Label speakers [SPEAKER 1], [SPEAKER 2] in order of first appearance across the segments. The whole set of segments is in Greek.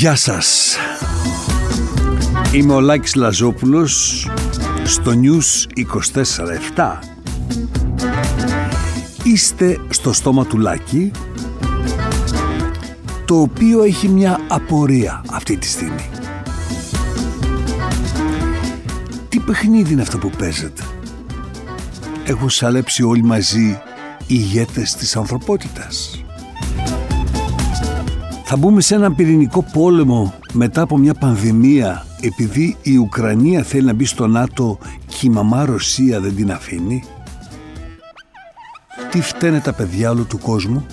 [SPEAKER 1] Γεια σας. Είμαι ο Λάκης Λαζόπουλος στο News 24-7. Είστε στο στόμα του Λάκη το οποίο έχει μια απορία αυτή τη στιγμή. Τι παιχνίδι είναι αυτό που παίζετε; Έχουν σαλέψει όλοι μαζί οι ηγέτες της ανθρωπότητας. Θα μπούμε σε έναν πυρηνικό πόλεμο μετά από μια πανδημία επειδή η Ουκρανία θέλει να μπει στο ΝΑΤΟ και η μαμά Ρωσία δεν την αφήνει. Τι φταίνε τα παιδιά όλου του κόσμου;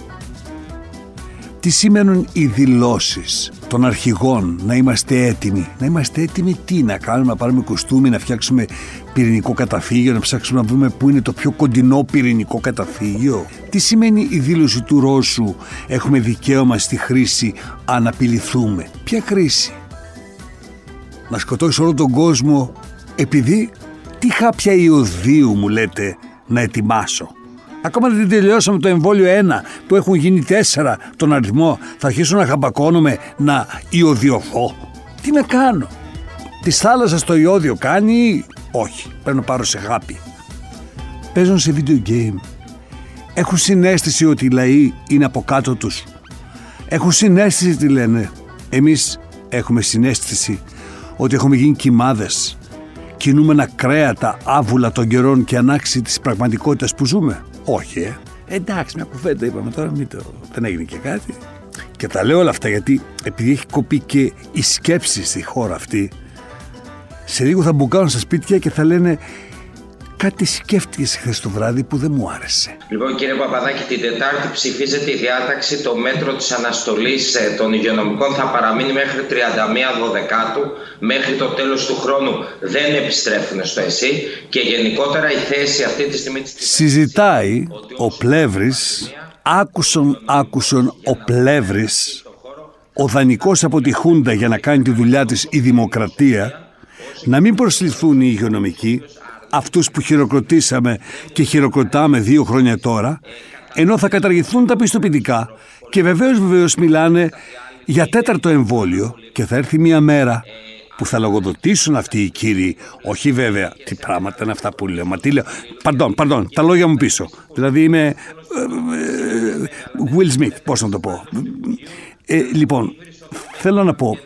[SPEAKER 1] Τι σημαίνουν οι δηλώσεις των αρχηγών να είμαστε έτοιμοι; Να είμαστε έτοιμοι τι να κάνουμε, να πάρουμε κοστούμι, να φτιάξουμε πυρηνικό καταφύγιο, να ψάξουμε να βρούμε πού είναι το πιο κοντινό πυρηνικό καταφύγιο; Τι σημαίνει η δήλωση του Ρώσου έχουμε δικαίωμα στη χρήση αν απειληθούμε. Ποια κρίση; Να σκοτώσει όλο τον κόσμο επειδή τι χάπια ιωδίου μου λέτε να ετοιμάσω; Ακόμα δεν τελειώσαμε το εμβόλιο 1 που έχουν γίνει 4 τον αριθμό. Θα αρχίσω να χαμπακώνουμε να ιωδιωθώ. Τι να κάνω; Τη θάλασσα το ιόδιο κάνει; Όχι. Πρέπει να πάρω σε χάπι. Παίζουν σε video game. Έχουν συνέστηση ότι οι λαοί είναι από κάτω τους. Έχουν συνέστηση τι λένε. Εμείς έχουμε συνέστηση ότι έχουμε γίνει κοιμάδες. Κινούμενα κρέατα άβουλα των καιρών και ανάξι της πραγματικότητας που ζούμε. Όχι, ε. Εντάξει, μια κουβέντα είπαμε τώρα, μην το... δεν έγινε και κάτι. Και τα λέω όλα αυτά γιατί επειδή έχει κοπεί και η σκέψη στη χώρα αυτή, σε λίγο θα μπουκάρουν στα σπίτια και θα λένε κάτι σκέφτηκες χθες το βράδυ που δεν μου άρεσε.
[SPEAKER 2] Λοιπόν, κύριε Παπαδάκη, την Τετάρτη ψηφίζεται η διάταξη. Το μέτρο της αναστολής ε, των υγειονομικών θα παραμείνει μέχρι 31 Δεκάτου. Μέχρι το τέλος του χρόνου δεν επιστρέφουν στο ΕΣΥ. Και γενικότερα η θέση αυτή τη στιγμή.
[SPEAKER 1] Συζητάει ο Πλεύρης, άκουσον, άκουσον ο Πλεύρης, ο δανεικός από τη Χούντα για να κάνει τη δουλειά της η Δημοκρατία, να μην προσληφθούν οι υγειονομικοί, αυτούς που χειροκροτήσαμε και χειροκροτάμε δύο χρόνια τώρα, ενώ θα καταργηθούν τα πιστοποιητικά και βεβαίως βεβαίως μιλάνε για τέταρτο εμβόλιο και θα έρθει μια μέρα που θα λογοδοτήσουν αυτοί οι κύριοι, όχι βέβαια, τι πράγματα είναι αυτά που λέω, μα τι λέω, παντών, παντών, τα λόγια μου πίσω. Δηλαδή είμαι ε, ε, Will Smith, πώς να το πω. Ε, λοιπόν, θέλω να πω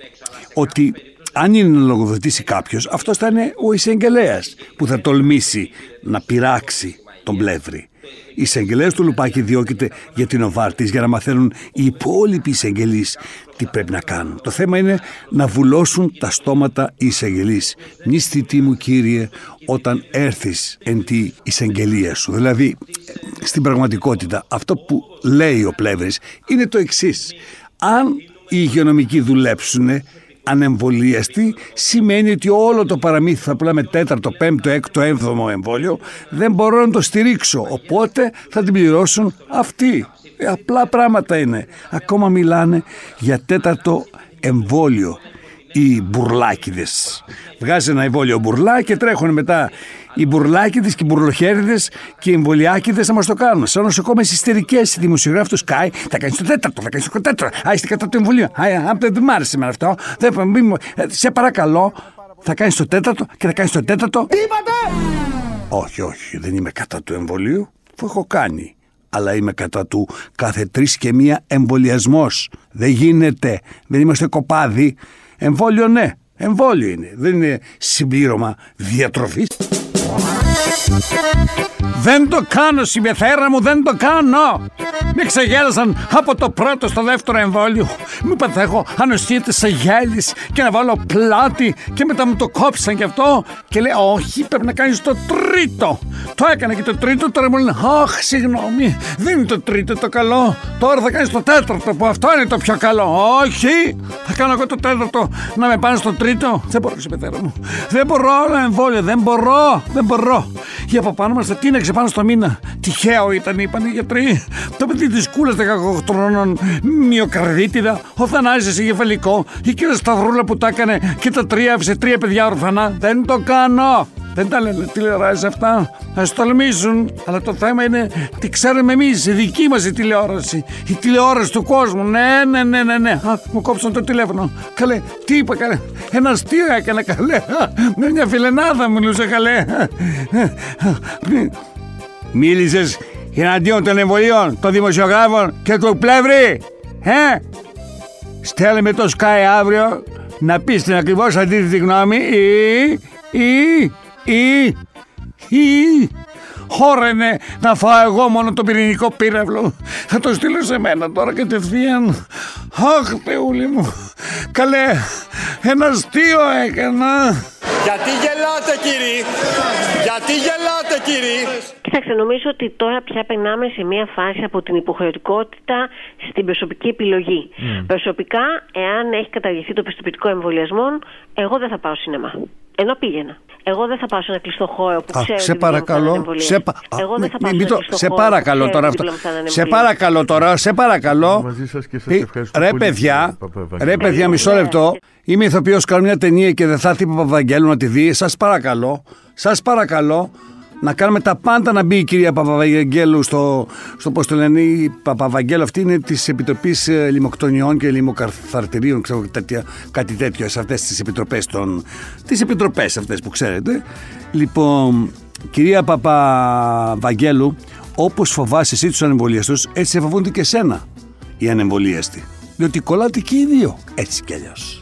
[SPEAKER 1] ότι αν είναι να λογοδοτήσει κάποιος, αυτός θα είναι ο εισαγγελέας που θα τολμήσει να πειράξει τον πλεύρη. Η εισαγγελέα του Λουπάκη διώκεται για την Οβάρτη για να μαθαίνουν οι υπόλοιποι εισαγγελείς τι πρέπει να κάνουν. Το θέμα είναι να βουλώσουν τα στόματα οι εισαγγελείς. Μη μου κύριε όταν έρθεις εν τη εισαγγελία σου. Δηλαδή στην πραγματικότητα αυτό που λέει ο πλεύρης είναι το εξής. Αν οι υγειονομικοί δουλέψουν ανεμβολίαστη σημαίνει ότι όλο το παραμύθι θα πουλάμε τέταρτο, πέμπτο, έκτο, έβδομο εμβόλιο. Δεν μπορώ να το στηρίξω οπότε θα την πληρώσουν αυτοί. Ε, απλά πράγματα είναι. Ακόμα μιλάνε για τέταρτο εμβόλιο οι μπουρλάκιδες. Βγάζει ένα εμβόλιο μπουρλά και τρέχουν μετά οι μπουρλάκιδες και οι μπουρλοχέριδες και οι εμβολιάκιδες θα μα το κάνουν. Σαν νοσοκόμες ιστερικές, οι δημοσιογράφοι τους Sky θα κάνεις το τέταρτο, θα κάνεις το τέταρτο. Α, είστε κατά το εμβολίο. Α, δεν μ' άρεσε με αυτό. Δεν, ε, σε παρακαλώ, θα κάνεις το τέταρτο και θα κάνεις το τέταρτο. Τι είπατε! Όχι, όχι, δεν είμαι κατά του εμβολίου, που έχω κάνει. Αλλά είμαι κατά του κάθε τρεις και μία εμβολιασμός. Δεν γίνεται. Δεν είμαστε κοπάδι. Εμβόλιο ναι. Εμβόλιο είναι. Δεν είναι συμπλήρωμα διατροφής. thank you. Δεν το κάνω, συμπεθέρα μου, δεν το κάνω. Με ξεγέλασαν από το πρώτο στο δεύτερο εμβόλιο. Μου είπαν θα έχω ανοστίεται σε γέλης και να βάλω πλάτη και μετά μου το κόψαν και αυτό. Και λέει όχι, πρέπει να κάνεις το τρίτο. Το έκανα και το τρίτο, τώρα μου λένε αχ, συγγνώμη, δεν είναι το τρίτο το καλό. Τώρα θα κάνεις το τέταρτο που αυτό είναι το πιο καλό. Όχι, θα κάνω εγώ το τέταρτο να με πάνε στο τρίτο. Δεν μπορώ, συμπεθέρα μου. Δεν μπορώ άλλο εμβόλιο, δεν μπορώ, δεν μπορώ. Για από πάνω μας θα τίναξε πάνω στο μήνα. Τυχαίο ήταν, είπαν οι γιατροί. Το παιδί της κούλας 18 χρονών, μυοκαρδίτιδα, ο Θανάσης εγκεφαλικό, η κυρία Σταυρούλα που τα έκανε και τα τρία άφησε τρία παιδιά ορφανά. Δεν το κάνω. Δεν τα λένε τηλεοράσει αυτά. Α τολμήσουν. Αλλά το θέμα είναι τι ξέρουμε εμείς, η δική μας η τηλεόραση. Η τηλεόραση του κόσμου. Ναι, ναι, ναι, ναι. ναι. Α, μου κόψαν το τηλέφωνο. Καλέ, τι είπα, καλέ. Ένα αστείο έκανε, καλέ. Με μια φιλενάδα μιλούσε, καλέ. Μίλησες εναντίον των εμβολίων, των δημοσιογράφων και του πλεύρη. Ε, στέλνε με το Sky αύριο να πεις την ακριβώς αντίθετη γνώμη ή, ή, ή, ή, χόρενε να φάω εγώ μόνο το πυρηνικό πύραυλο. Θα το στείλω σε μένα τώρα κατευθείαν. Αχ, Θεούλη μου. Καλέ, ένα αστείο έκανα.
[SPEAKER 3] Γιατί γελάτε κύριοι, γιατί γελάτε κύριοι.
[SPEAKER 4] Κοιτάξτε, νομίζω ότι τώρα πια περνάμε σε μια φάση από την υποχρεωτικότητα στην προσωπική επιλογή. Mm. Προσωπικά, εάν έχει καταργηθεί το πιστοποιητικό εμβολιασμών, εγώ δεν θα πάω σινεμά. Ενώ πήγαινα. Εγώ δεν θα πάω σε ένα κλειστό χώρο που ξέρω
[SPEAKER 1] σε παρακαλώ.
[SPEAKER 4] Σε, πα... εγώ δεν θα πάω
[SPEAKER 1] σε,
[SPEAKER 4] ένα κλειστό
[SPEAKER 1] σε
[SPEAKER 4] χώρο
[SPEAKER 1] παρακαλώ τώρα αυτό. Σε παρακαλώ τώρα, σε παρακαλώ.
[SPEAKER 5] Μαζί σας και σας ευχαριστώ
[SPEAKER 1] ρε
[SPEAKER 5] πολύ,
[SPEAKER 1] παιδιά,
[SPEAKER 5] κύριε
[SPEAKER 1] ρε παιδιά, μισό λεπτό. Είμαι ηθοποιός, κάνω μια ταινία και δεν θα έρθει ο Παπαβαγγέλου να τη δει. Σας παρακαλώ, σας παρακαλώ να κάνουμε τα πάντα να μπει η κυρία Παπαβαγγέλου στο, στο πώς το λένε, η Παπαβαγγέλου αυτή είναι της Επιτροπής Λιμοκτονιών και Λιμοκαρθαρτηρίων, ξέρω τέτοια, κάτι τέτοιο, σε αυτές τις επιτροπές των. τις επιτροπές αυτές που ξέρετε. Λοιπόν, κυρία Παπαβαγγέλου, όπως φοβάσαι εσύ τους ανεμβολιαστούς, έτσι σε φοβούνται και εσένα οι ανεμβολίαστοι. Διότι κολλάτε και οι δύο, έτσι κι αλλιώς.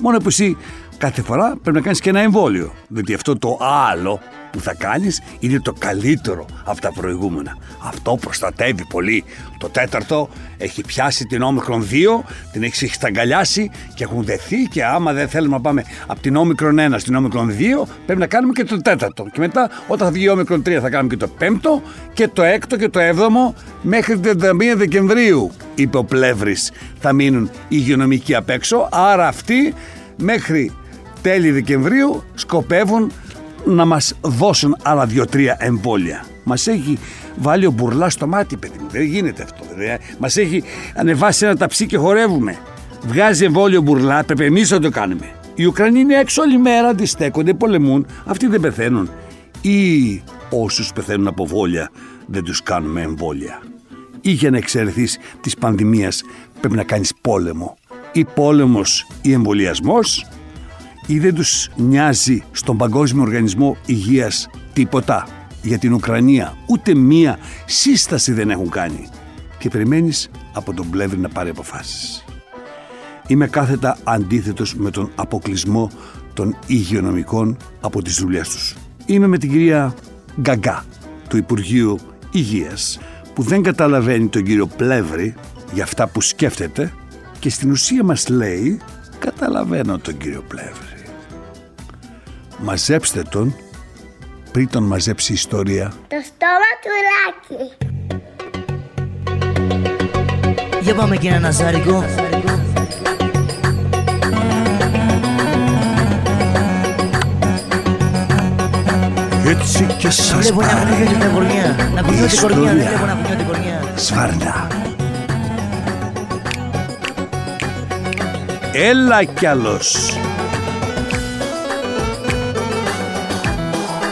[SPEAKER 1] Μόνο που εσύ κάθε φορά πρέπει να κάνεις και ένα εμβόλιο. Διότι αυτό το άλλο που θα κάνεις είναι το καλύτερο από τα προηγούμενα. Αυτό προστατεύει πολύ. Το τέταρτο έχει πιάσει την όμικρον 2, την έχεις σταγκαλιάσει και έχουν δεθεί και άμα δεν θέλουμε να πάμε από την όμικρον 1 στην όμικρον 2 πρέπει να κάνουμε και το τέταρτο. Και μετά όταν θα βγει η όμικρον 3 θα κάνουμε και το πέμπτο και το έκτο και το έβδομο μέχρι την 31 Δεκεμβρίου είπε ο Πλεύρης θα μείνουν οι υγειονομικοί απ' έξω άρα αυτοί μέχρι τέλη Δεκεμβρίου σκοπεύουν να μας δώσουν άλλα δύο-τρία εμβόλια. Μας έχει βάλει ο μπουρλά στο μάτι, παιδί μου. Δεν γίνεται αυτό. Δηλαδή. Μας έχει ανεβάσει ένα ταψί και χορεύουμε. Βγάζει εμβόλιο μπουρλά, πρέπει εμείς να το κάνουμε. Οι Ουκρανοί είναι έξω όλη μέρα, αντιστέκονται, πολεμούν. Αυτοί δεν πεθαίνουν. Ή όσους πεθαίνουν από βόλια δεν τους κάνουμε εμβόλια. Ή για να εξαιρεθείς της πανδημίας πρέπει να κάνεις πόλεμο. Ή πόλεμος ή εμβολιασμός ή δεν τους νοιάζει στον Παγκόσμιο Οργανισμό Υγείας τίποτα; Για την Ουκρανία. Ούτε μία σύσταση δεν έχουν κάνει. Και περιμένεις από τον Πλεύρη να πάρει αποφάσεις. Είμαι κάθετα αντίθετος με τον αποκλεισμό των υγειονομικών από τις δουλειές τους. Είμαι με την κυρία Γκαγκά του Υπουργείου Υγείας που δεν καταλαβαίνει τον κύριο Πλεύρη για αυτά που σκέφτεται και στην ουσία μας λέει καταλαβαίνω τον κύριο Πλεύρη μαζέψτε τον πριν τον μαζέψει η ιστορία.
[SPEAKER 6] Το στόμα του Λάκη.
[SPEAKER 7] Για πάμε και ένα Ναζάρικο.
[SPEAKER 1] Έτσι και σας
[SPEAKER 7] Βλέπω να
[SPEAKER 1] πάρει
[SPEAKER 7] κουνιέται την κορνιά. Να
[SPEAKER 1] η
[SPEAKER 7] κουνιέται την κορνιά. Δεν
[SPEAKER 1] ιστορία.
[SPEAKER 7] βλέπω να κουνιέται την κορνιά.
[SPEAKER 1] Σβάρνα. Έλα κι άλλος.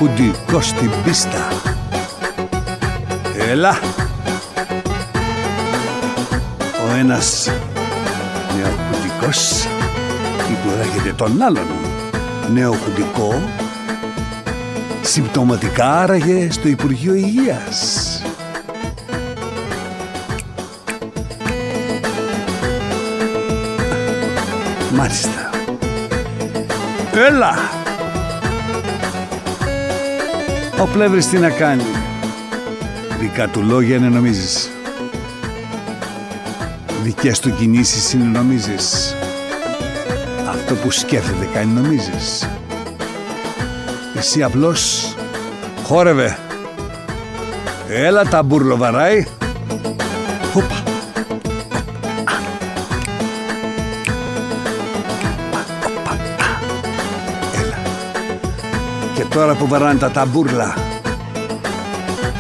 [SPEAKER 1] Χουντικό στην πίστα. Έλα. Ο ένας νεοχουντικός υποδέχεται τον άλλον νεοχουντικό συμπτωματικά άραγε στο Υπουργείο Υγείας. Μάλιστα. Έλα! Ο Πλεύρης τι να κάνει. Δικά του λόγια είναι νομίζεις; Δικές του κινήσεις είναι νομίζεις; Αυτό που σκέφτεται κάνει νομίζεις; Εσύ απλώς χόρευε. Έλα τα μπουρλοβαράει. Και τώρα που βαράνε τα ταμπούρλα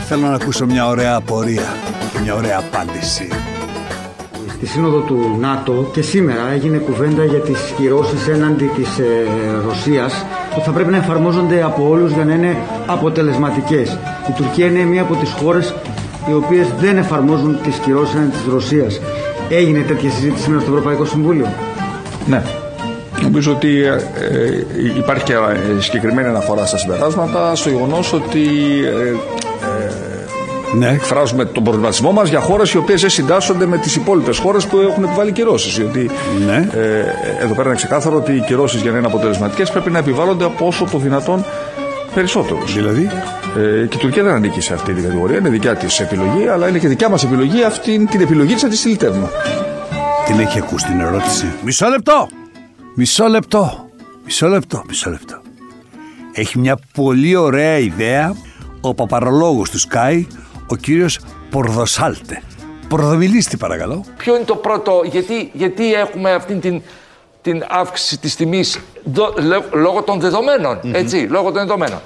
[SPEAKER 1] θέλω να ακούσω μια ωραία απορία και μια ωραία απάντηση.
[SPEAKER 8] Στη σύνοδο του ΝΑΤΟ και σήμερα έγινε κουβέντα για τις κυρώσεις έναντι της ε, Ρωσίας ότι θα πρέπει να εφαρμόζονται από όλους για να είναι αποτελεσματικές. Η Τουρκία είναι μία από τις χώρες οι οποίες δεν εφαρμόζουν τις κυρώσεις της Ρωσίας. Έγινε τέτοια συζήτηση σήμερα στο Ευρωπαϊκό Συμβούλιο;
[SPEAKER 5] Ναι. Νομίζω ότι ε, ε, υπάρχει και ε, συγκεκριμένη αναφορά στα συμπεράσματα στο γεγονός ότι ε,
[SPEAKER 1] Ναι.
[SPEAKER 5] εκφράζουμε τον προβληματισμό μας για χώρες οι οποίες δεν συντάσσονται με τις υπόλοιπες χώρες που έχουν επιβάλει κυρώσεις. Διότι
[SPEAKER 1] Ναι.
[SPEAKER 5] ε, εδώ πέρα είναι ξεκάθαρο ότι οι κυρώσεις για να είναι αποτελεσματικές πρέπει να επιβάλλονται από όσο το δυνατόν περισσότερου.
[SPEAKER 1] Δηλαδή,
[SPEAKER 5] Ε, και η Τουρκία δεν ανήκει σε αυτή την κατηγορία. Είναι δικιά της επιλογή, αλλά είναι και δικιά μας επιλογή αυτή την επιλογή της να τη στυλιτεύουμε.
[SPEAKER 1] την έχει ακούσει την ερώτηση. Μισό λεπτό! Μισό λεπτό! Μισό λεπτό, μισό λεπτό. Έχει μια πολύ ωραία ιδέα ο παπαρολόγος του Sky, ο κύριος Πορδοσάλτε. Πορδομιλήστη παρακαλώ.
[SPEAKER 9] Ποιο είναι το πρώτο, γιατί, γιατί έχουμε αυτή την, την αύξηση της τιμής δο- λέ- λόγω των δεδομένων, έτσι, λόγω των δεδομένων.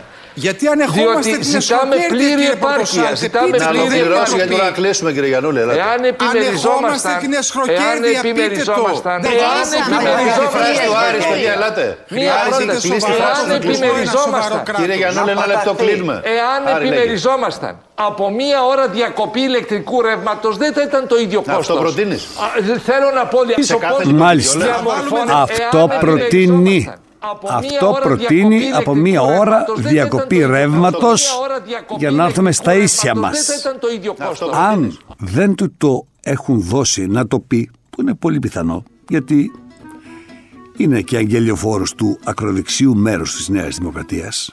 [SPEAKER 3] Γιατί ανεχόμαστε
[SPEAKER 9] Διότι
[SPEAKER 3] την
[SPEAKER 9] ζητάμε
[SPEAKER 3] εσχροκέρδεια,
[SPEAKER 9] πλήρη
[SPEAKER 3] κύριε
[SPEAKER 9] επάρκεια,
[SPEAKER 3] Πορτοσάλτη.
[SPEAKER 9] ζητάμε
[SPEAKER 3] Πείτε
[SPEAKER 10] Να
[SPEAKER 3] το.
[SPEAKER 10] το
[SPEAKER 9] πλήρη
[SPEAKER 10] πληρώσει γιατί
[SPEAKER 9] επάρκεια.
[SPEAKER 10] τώρα να κλείσουμε κύριε Γιαννούλη. ελάτε.
[SPEAKER 9] Εάν επιμεριζόμασταν,
[SPEAKER 3] την
[SPEAKER 9] εάν
[SPEAKER 3] εσχροκέρδεια, πείτε το.
[SPEAKER 9] επιμεριζόμασταν,
[SPEAKER 3] Δεν
[SPEAKER 9] εάν
[SPEAKER 3] χρειάζεται να
[SPEAKER 10] Τη
[SPEAKER 9] επιμεριζόμασταν,
[SPEAKER 10] φράση του Άρης, παιδιά, ελάτε.
[SPEAKER 9] Μία
[SPEAKER 10] Άρης,
[SPEAKER 9] πρόταση.
[SPEAKER 10] κλείστε τη
[SPEAKER 3] Εάν
[SPEAKER 10] φράση του, κλείσουμε.
[SPEAKER 9] επιμεριζόμασταν,
[SPEAKER 10] Κύριε Γιαννούλη, ένα λεπτό κλείνουμε.
[SPEAKER 9] εάν
[SPEAKER 10] Άρη, λέγε.
[SPEAKER 9] επιμεριζόμασταν από μία ώρα διακοπή ηλεκτρικού ρεύματος, δεν θα ήταν το ίδιο
[SPEAKER 10] Αυτό
[SPEAKER 9] κόστος.
[SPEAKER 10] προτείνεις.
[SPEAKER 9] Α, Θέλω να πω
[SPEAKER 10] Σε κάθε
[SPEAKER 9] πώς
[SPEAKER 10] λεπτό
[SPEAKER 1] Μάλιστα.
[SPEAKER 9] διαμορφώνεται.
[SPEAKER 1] Αυτό
[SPEAKER 9] Εάν
[SPEAKER 1] προτείνει.
[SPEAKER 9] Επιμεριζόμασταν από μία
[SPEAKER 1] Αυτό
[SPEAKER 9] ώρα
[SPEAKER 1] προτείνει
[SPEAKER 9] διακοπή
[SPEAKER 1] από μία
[SPEAKER 9] ηλεκτρικού
[SPEAKER 1] ώρα
[SPEAKER 9] ρεύματος, δεν θα
[SPEAKER 1] διακοπή
[SPEAKER 9] ήταν το ίδιο
[SPEAKER 1] ρεύματος
[SPEAKER 9] κόστος. Μία ώρα διακοπή
[SPEAKER 1] για να έρθουμε στα
[SPEAKER 9] ηλεκτρικού
[SPEAKER 1] ίσια
[SPEAKER 9] ρεύματος,
[SPEAKER 1] μας.
[SPEAKER 9] Δεν θα ήταν το ίδιο κόστος.
[SPEAKER 1] Αν δεν του το έχουν δώσει να το πει, που είναι πολύ πιθανό, γιατί είναι και αγγελιοφόρος του ακροδεξιού μέρους της Νέας Δημοκρατίας,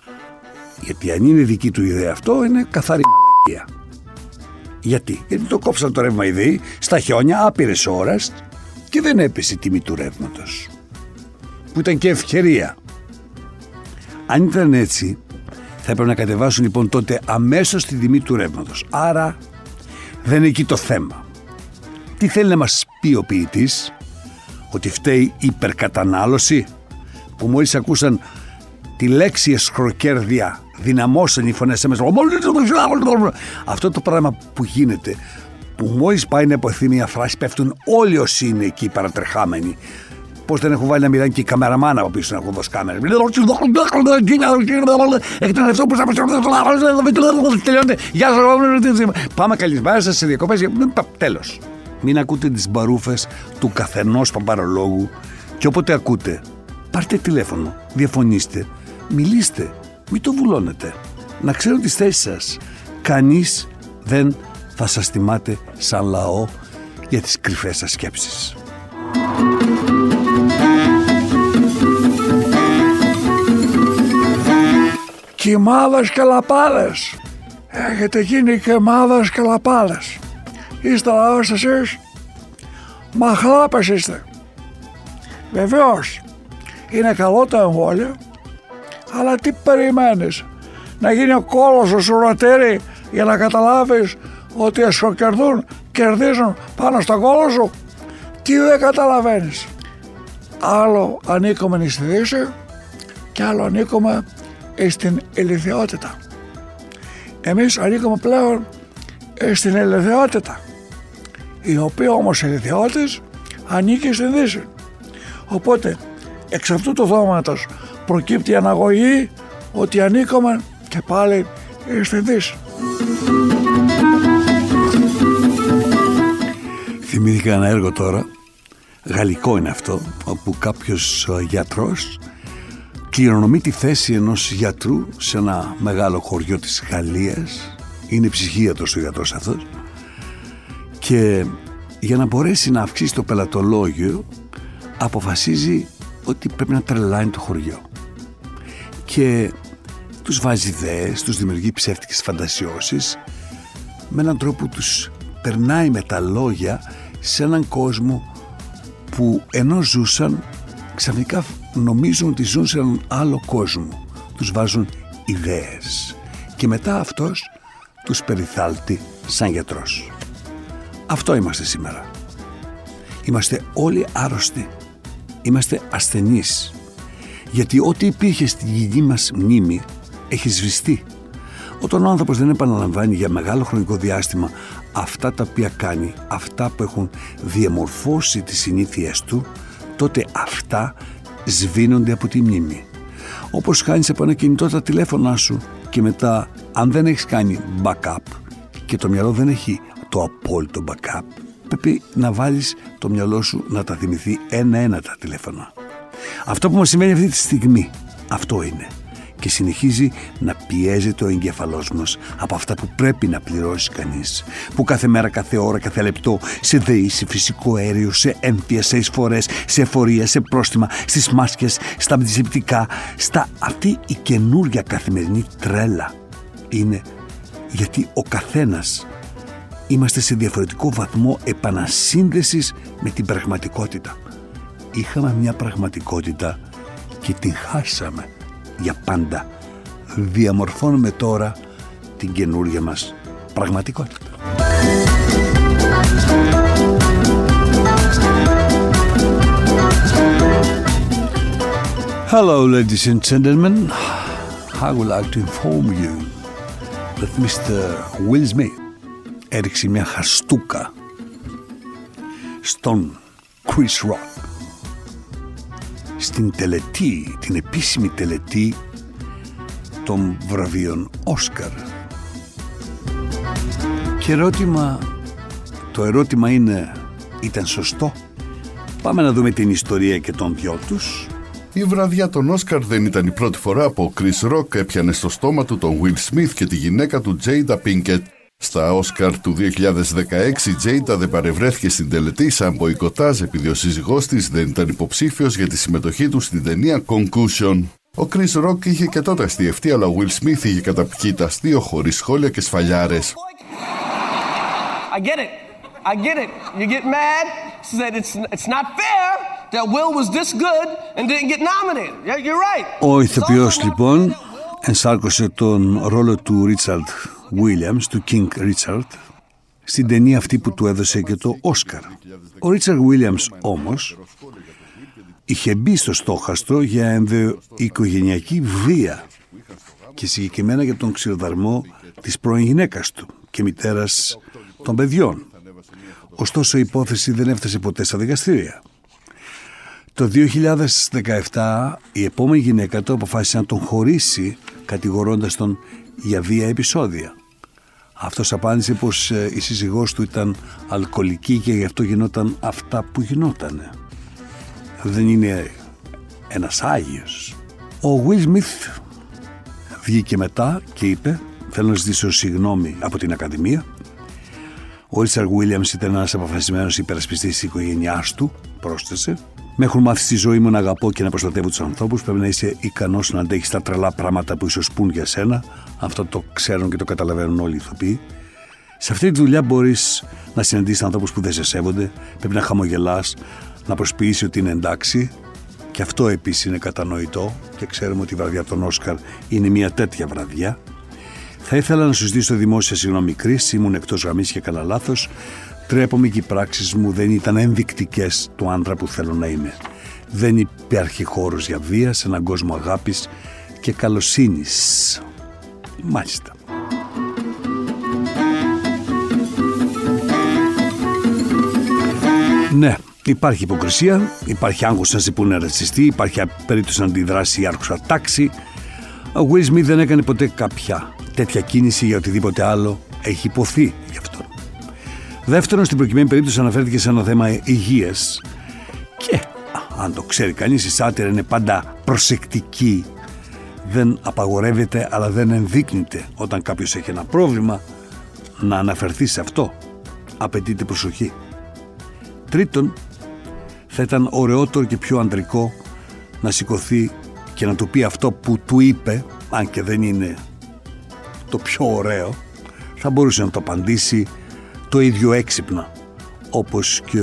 [SPEAKER 1] γιατί αν είναι δική του ιδέα αυτό, είναι καθαρή μαλακία. Γιατί, γιατί το κόψαν το ρεύμα ήδη στα χιόνια άπειρες ώρες και δεν έπεσε η τιμή του ρεύματος. Που ήταν και ευκαιρία. Αν ήταν έτσι, θα έπρεπε να κατεβάσουν λοιπόν τότε αμέσως την τιμή του ρεύματος. Άρα δεν είναι εκεί το θέμα. Τι θέλει να μας πει ο ποιητής, ότι φταίει η υπερκατανάλωση, που μόλις ακούσαν τη λέξη εσχροκέρδια δυναμώσαν οι φωνές εμείς. Αυτό το πράγμα που γίνεται, που μόλις πάει να υποθεί μια φράση πέφτουν όλοι όσοι είναι εκεί παρατρεχάμενοι. Πώ δεν έχουν βάλει να μιλάνε και οι καμεραμάνα από πίσω να έχουν δώσει κάμερα. Έχετε ένα λεπτό που θα τελειώνετε. Γεια σα. Πάμε καλησπέρα σα σε διακοπέ. Τέλο. Μην ακούτε τι μπαρούφε του καθενό παπαρολόγου και όποτε ακούτε, πάρτε τηλέφωνο, διαφωνήστε, μιλήστε, μην το βουλώνετε. Να ξέρω τις θέσεις σας. Κανείς δεν θα σας τιμάτε σαν λαό για τις κρυφές σας σκέψεις. Κιμάδες και λαπάδες. Έχετε γίνει κιμάδες και λαπάδες. Είστε λαός εσείς. Μαχλάπες είστε. Βεβαίως, είναι καλό το εμβόλιο, αλλά τι περιμένεις, να γίνει ο κόλος σου ρωτήρι για να καταλάβεις ότι εσωκερδούν, κερδίζουν πάνω στο κόλο σου; Τι δεν καταλαβαίνεις; Άλλο ανήκουμε στη Δύση και άλλο ανήκουμε στην ηλικιότητα. Εμείς ανήκουμε πλέον στην ηλικιότητα, η οποία όμως η ηλικιώτης ανήκει στην Δύση. Οπότε εξ αυτού του δώματος προκύπτει η αναγωγή ότι ανήκουμε και πάλι στη Δύση. Θυμήθηκα ένα έργο τώρα, γαλλικό είναι αυτό, όπου κάποιος ε, γιατρός κληρονομεί τη θέση ενός γιατρού σε ένα μεγάλο χωριό της Γαλλίας. Είναι ψυχίατρος ο γιατρός αυτός. Και για να μπορέσει να αυξήσει το πελατολόγιο αποφασίζει ότι πρέπει να τρελάνει το χωριό. Και τους βάζει ιδέες, τους δημιουργεί ψεύτικες φαντασιώσεις με έναν τρόπο τους περνάει με τα λόγια σε έναν κόσμο που ενώ ζούσαν ξαφνικά νομίζουν ότι ζουν σε έναν άλλο κόσμο. Τους βάζουν ιδέες και μετά αυτός τους περιθάλτει σαν γιατρός. Αυτό είμαστε σήμερα. Είμαστε όλοι άρρωστοι. Είμαστε ασθενείς. Γιατί ό,τι υπήρχε στην γη μας μνήμη έχει σβηστεί. Όταν ο άνθρωπος δεν επαναλαμβάνει για μεγάλο χρονικό διάστημα αυτά τα οποία κάνει, αυτά που έχουν διαμορφώσει τις συνήθειές του, τότε αυτά σβήνονται από τη μνήμη. Όπως χάνεις από ένα κινητό τα τηλέφωνά σου και μετά αν δεν έχεις κάνει backup και το μυαλό δεν έχει το απόλυτο backup πρέπει να βάλεις το μυαλό σου να τα θυμηθεί ένα-ένα τα τηλέφωνα. Αυτό που μας σημαίνει αυτή τη στιγμή αυτό είναι και συνεχίζει να πιέζεται ο εγκεφαλός μας από αυτά που πρέπει να πληρώσει κανείς που κάθε μέρα, κάθε ώρα, κάθε λεπτό σε ΔΕΗ, σε φυσικό αέριο, σε έμφυα, σε εισφορές, σε εφορία, σε πρόστιμα, στις μάσκες, στα αντισηπτικά, στα αυτή η καινούργια καθημερινή τρέλα είναι γιατί ο καθένας είμαστε σε διαφορετικό βαθμό επανασύνδεσης με την πραγματικότητα. Είχαμε μια πραγματικότητα και την χάσαμε για πάντα. Διαμορφώνουμε τώρα την καινούργια μας πραγματικότητα. Hello ladies and gentlemen. I would like to inform you that Mr. Will Smith έριξε μια χαστούκα στον Chris Rock στην τελετή, την επίσημη τελετή των βραβείων Όσκαρ. Και ερώτημα, το ερώτημα είναι, ήταν σωστό; Πάμε να δούμε την ιστορία και των δυο τους.
[SPEAKER 11] Η βραδιά των Όσκαρ δεν ήταν η πρώτη φορά που ο Chris Rock έπιανε στο στόμα του τον Will Smith και τη γυναίκα του Jada Pinkett. Στα Όσκαρ του 2016 η Τζέιντα δεν παρευρέθηκε στην τελετή σαν μποϊκοτάζ επειδή ο σύζυγός της δεν ήταν υποψήφιος για τη συμμετοχή του στην ταινία Concussion. Ο Chris Rock είχε και τότε αστιευτεί αλλά ο Will Smith είχε καταπιεί τα αστείο χωρίς σχόλια και σφαλιάρες.
[SPEAKER 12] I get it. I get it. You get mad. Said it's, it's not fair that Will was this good and didn't get nominated. Yeah, You're right.
[SPEAKER 1] Ο ηθοποιός λοιπόν ενσάρκωσε τον ρόλο του Ρίτσαρντ Williams, του King Richard, στην ταινία αυτή που του έδωσε και το Όσκαρ. Ο Ρίτσαρντ Williams όμως είχε μπει στο στόχαστρο για ενδοοικογενειακή βία και συγκεκριμένα για τον ξηροδαρμό της πρώην γυναίκας του και μητέρας των παιδιών. Ωστόσο η υπόθεση δεν έφτασε ποτέ στα δικαστήρια. Το 2017 η επόμενη γυναίκα του αποφάσισε να τον χωρίσει κατηγορώντας τον για βία επεισόδια. Αυτός απάντησε πως ε, η σύζυγός του ήταν αλκοολική και γι' αυτό γινόταν αυτά που γινότανε. Δεν είναι ένας Άγιος. Ο Will Smith βγήκε μετά και είπε θέλω να ζητήσω συγγνώμη από την Ακαδημία. Ο Ρίτσαρ Williams ήταν ένας αποφασισμένος υπερασπιστής της οικογένειάς του, πρόσθεσε. Με έχουν μάθει στη ζωή μου να αγαπώ και να προστατεύω τους ανθρώπους. Πρέπει να είσαι ικανός να αντέχεις τα τρελά πράγματα που ίσως πούν για σένα. Αυτό το ξέρουν και το καταλαβαίνουν όλοι οι ηθοποιοί. Σε αυτή τη δουλειά μπορείς να συναντήσεις ανθρώπους που δεν σε σέβονται. Πρέπει να χαμογελάς, να προσποιήσει ότι είναι εντάξει. Και αυτό επίσης είναι κατανοητό και ξέρουμε ότι η βραδιά των Όσκαρ είναι μια τέτοια βραδιά. Θα ήθελα να σου ζητήσω δημόσια συγγνώμη κρίση, ήμουν εκτός γραμμής και καλά λάθος. Τρέπομαι και οι πράξεις μου δεν ήταν ενδεικτικές του άντρα που θέλω να είμαι. Δεν υπάρχει χώρος για βίας σε έναν κόσμο αγάπης και καλοσύνης. Μάλιστα. Ναι, υπάρχει υποκρισία, υπάρχει άγχος να σε πούνε ρατσιστή, υπάρχει περίπτωση να αντιδράσει η άρχουσα τάξη. Ο Will Smith δεν έκανε ποτέ κάποια τέτοια κίνηση για οτιδήποτε άλλο έχει υποθεί γι' αυτό. Δεύτερον, στην προκειμένη περίπτωση αναφέρθηκε σε ένα θέμα υγείας. Και αν το ξέρει κανείς, η σάτυρα είναι πάντα προσεκτική. Δεν απαγορεύεται, αλλά δεν ενδείκνυται όταν κάποιος έχει ένα πρόβλημα να αναφερθεί σε αυτό. Απαιτείται προσοχή. Τρίτον, θα ήταν ωραιότερο και πιο αντρικό να σηκωθεί και να του πει αυτό που του είπε, αν και δεν είναι το πιο ωραίο, θα μπορούσε να το απαντήσει το ίδιο έξυπνα όπως και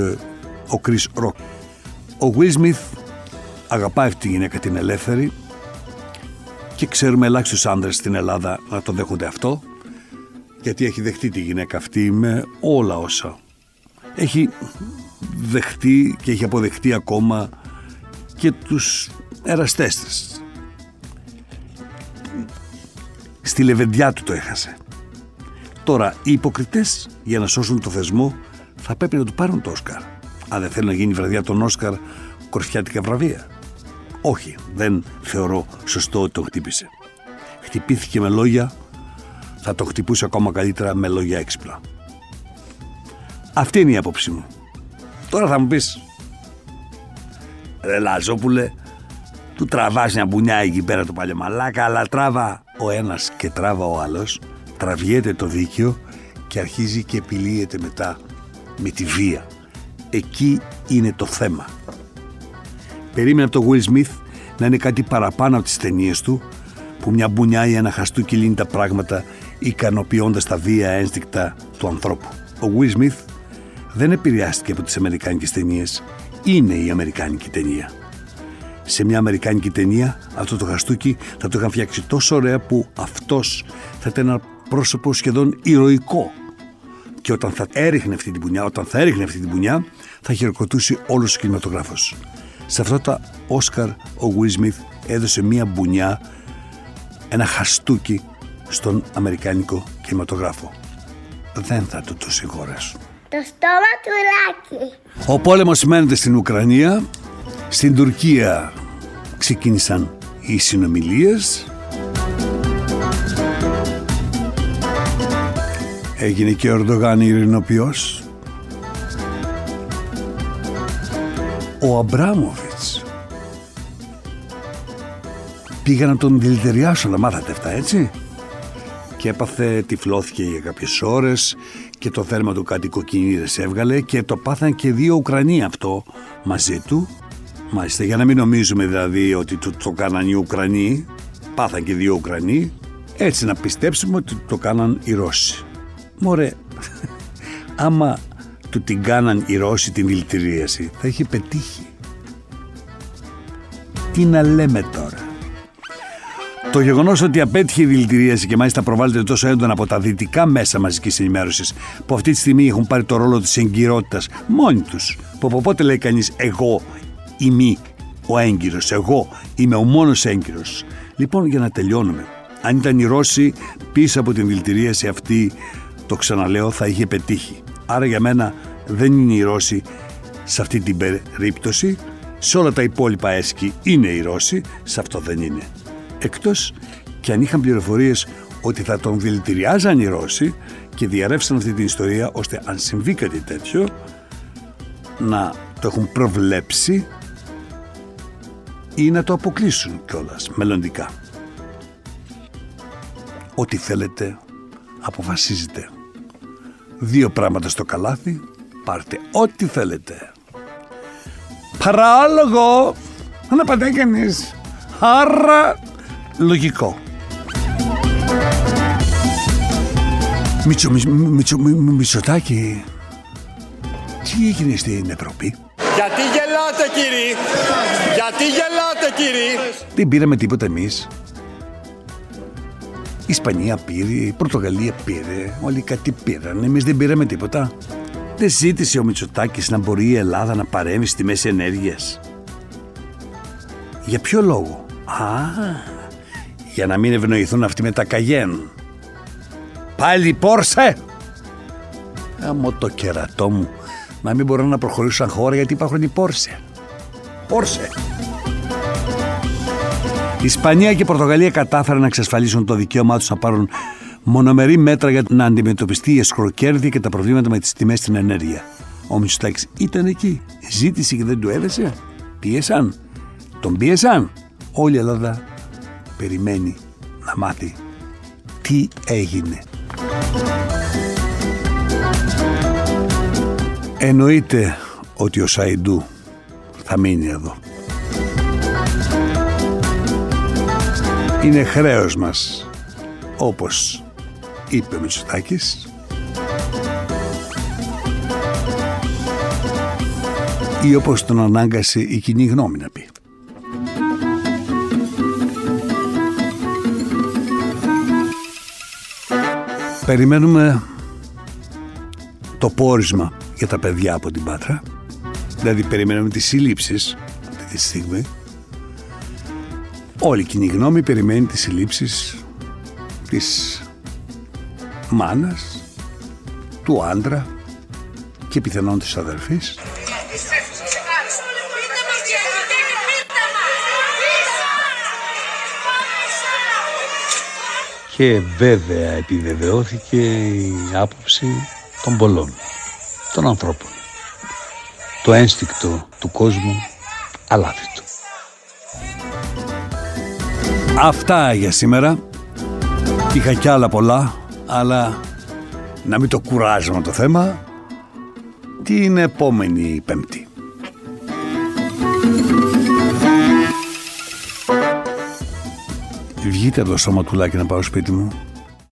[SPEAKER 1] ο Chris Rock. Ο Will Smith αγαπάει αυτή τη γυναίκα την ελεύθερη και ξέρουμε ελάχιστους άντρες στην Ελλάδα να το δέχονται αυτό γιατί έχει δεχτεί τη γυναίκα αυτή με όλα όσα έχει δεχτεί και έχει αποδεχτεί ακόμα και τους εραστές της. Στη λεβεντιά του το έχασε. Τώρα, οι υποκριτές για να σώσουν το θεσμό θα πρέπει να του πάρουν το Όσκαρ. Αν δεν θέλουν να γίνει βραδιά των Όσκαρ κορφιάτικα βραβεία. Όχι, δεν θεωρώ σωστό ότι το χτύπησε. Χτυπήθηκε με λόγια, θα το χτυπούσε ακόμα καλύτερα με λόγια έξυπνα. Αυτή είναι η άποψή μου. Τώρα θα μου πεις, ρε Λαζόπουλε, του τραβάς μια μπουνιά εκεί πέρα το παλιωμαλάκα, αλλά τράβα ο ένας και τράβα ο άλλος, τραβιέται το δίκαιο και αρχίζει και επιλύεται μετά με τη βία. Εκεί είναι το θέμα. Περίμενα από το Will Smith να είναι κάτι παραπάνω από τις ταινίες του που μια μπουνιά ή ένα χαστούκι λύνει τα πράγματα ικανοποιώντας τα βία ένστικτα του ανθρώπου. Ο Will Smith δεν επηρεάστηκε από τις αμερικάνικες ταινίες. Είναι η αμερικάνικη ταινία. Σε μια αμερικάνικη ταινία αυτό το χαστούκι θα το είχαν φτιάξει τόσο ωραία που αυτός θα ήταν ένα πρόσωπο σχεδόν ηρωικό. Και όταν θα έριχνε αυτή την πουνιά, όταν θα έριχνε αυτή την πουνιά, θα χειροκροτούσε όλος ο κινηματογράφος. Σε αυτά τα Όσκαρ ο Will Smith έδωσε μία μπουνιά, ένα χαστούκι στον Αμερικάνικο κινηματογράφο. Δεν θα του το συγχωρέσουν.
[SPEAKER 6] Το στόμα του Λάκη.
[SPEAKER 1] Ο πόλεμος μένεται στην Ουκρανία. Στην Τουρκία ξεκίνησαν οι συνομιλίες. Έγινε και ο Ερντογάν ειρηνοποιός. Ο Αμπράμοβιτς πήγαν να τον δηλητηριάσουν, να μάθατε αυτά έτσι. Και έπαθε, τυφλώθηκε για κάποιες ώρες και το θέρμα του κάτι κοκκινίδες έβγαλε και το πάθαν και δύο Ουκρανοί αυτό μαζί του. Μάλιστα, για να μην νομίζουμε δηλαδή ότι το, το κάναν οι Ουκρανοί, πάθαν και δύο Ουκρανοί, έτσι να πιστέψουμε ότι το κάναν οι Ρώσοι. Μωρέ, άμα του την κάναν οι Ρώσοι την δηλητηρίαση, θα είχε πετύχει. Τι να λέμε τώρα. Το γεγονός ότι απέτυχε η δηλητηρίαση και μάλιστα προβάλλεται τόσο έντονα από τα δυτικά μέσα μαζικής ενημέρωσης, που αυτή τη στιγμή έχουν πάρει το ρόλο της εγκυρότητας μόνοι τους. Που από πότε λέει κανείς Εγώ είμαι ο έγκυρος, Εγώ είμαι ο μόνος έγκυρος. Λοιπόν, για να τελειώνουμε. Αν ήταν οι Ρώσοι πίσω από την δηλητηρίαση αυτή, το ξαναλέω, θα είχε πετύχει. Άρα για μένα δεν είναι οι Ρώσοι σε αυτή την περίπτωση. Σε όλα τα υπόλοιπα έσκη είναι οι Ρώσοι, σε αυτό δεν είναι. Εκτός και αν είχαν πληροφορίες ότι θα τον δηλητηριάζαν οι Ρώσοι και διαρρεύσαν αυτή την ιστορία ώστε αν συμβεί κάτι τέτοιο να το έχουν προβλέψει ή να το αποκλείσουν κιόλας μελλοντικά. Ό,τι θέλετε αποφασίζετε. Δύο πράγματα στο καλάθι, πάρτε ό,τι θέλετε. Παράλογο, αν απαντάει κανείς. Άρα, λογικό. Μητσο, μητσο, μητσο, μητσοτάκι, τι έγινε στην Ευρώπη;
[SPEAKER 13] Γιατί γελάτε κύριοι, γιατί γελάτε κύριοι.
[SPEAKER 1] Δεν πήραμε τίποτα εμείς. Η Ισπανία πήρε, η Πορτογαλία πήρε, όλοι κάτι πήραν. Εμείς δεν πήραμε τίποτα. Δεν ζήτησε ο Μητσοτάκης να μπορεί η Ελλάδα να παρέμβει στη μέση ενέργειας. Για ποιο λόγο; Α, για να μην ευνοηθούν αυτοί με τα καγέν. Πάλι Πόρσε! Άμα το κερατό μου να μην μπορώ να προχωρήσω σαν χώρα γιατί υπάρχουν οι Πόρσε. Πόρσε! Η Ισπανία και η Πορτογαλία κατάφεραν να εξασφαλίσουν το δικαίωμά τους να πάρουν μονομερή μέτρα για να αντιμετωπιστεί η εσχροκέρδη και τα προβλήματα με τις τιμές στην ενέργεια. Ο Μητσοτάκης ήταν εκεί. Ζήτησε και δεν του έδεσε. Πίεσαν. Τον πίεσαν. Όλη η Ελλάδα περιμένει να μάθει τι έγινε. Εννοείται ότι ο Σαϊντού θα μείνει εδώ. Είναι χρέος μας, όπως είπε ο Μητσοτάκης, ή όπως τον ανάγκασε η κοινή γνώμη να πει. Περιμένουμε το πόρισμα για τα παιδιά από την Πάτρα. Δηλαδή περιμένουμε τις σύλληψεις αυτή τη στιγμή. Όλη η κοινή γνώμη περιμένει τις συλλήψεις της μάνας, του άντρα και πιθανόν της αδερφής. Και βέβαια επιβεβαιώθηκε η άποψη των πολλών, των ανθρώπων. Το ένστικτο του κόσμου αλάθητο. Αυτά για σήμερα. Είχα κι άλλα πολλά, αλλά να μην το κουράζουμε το θέμα την επόμενη Πέμπτη. Βγείτε από το σώμα τουλάκι να πάω σπίτι μου.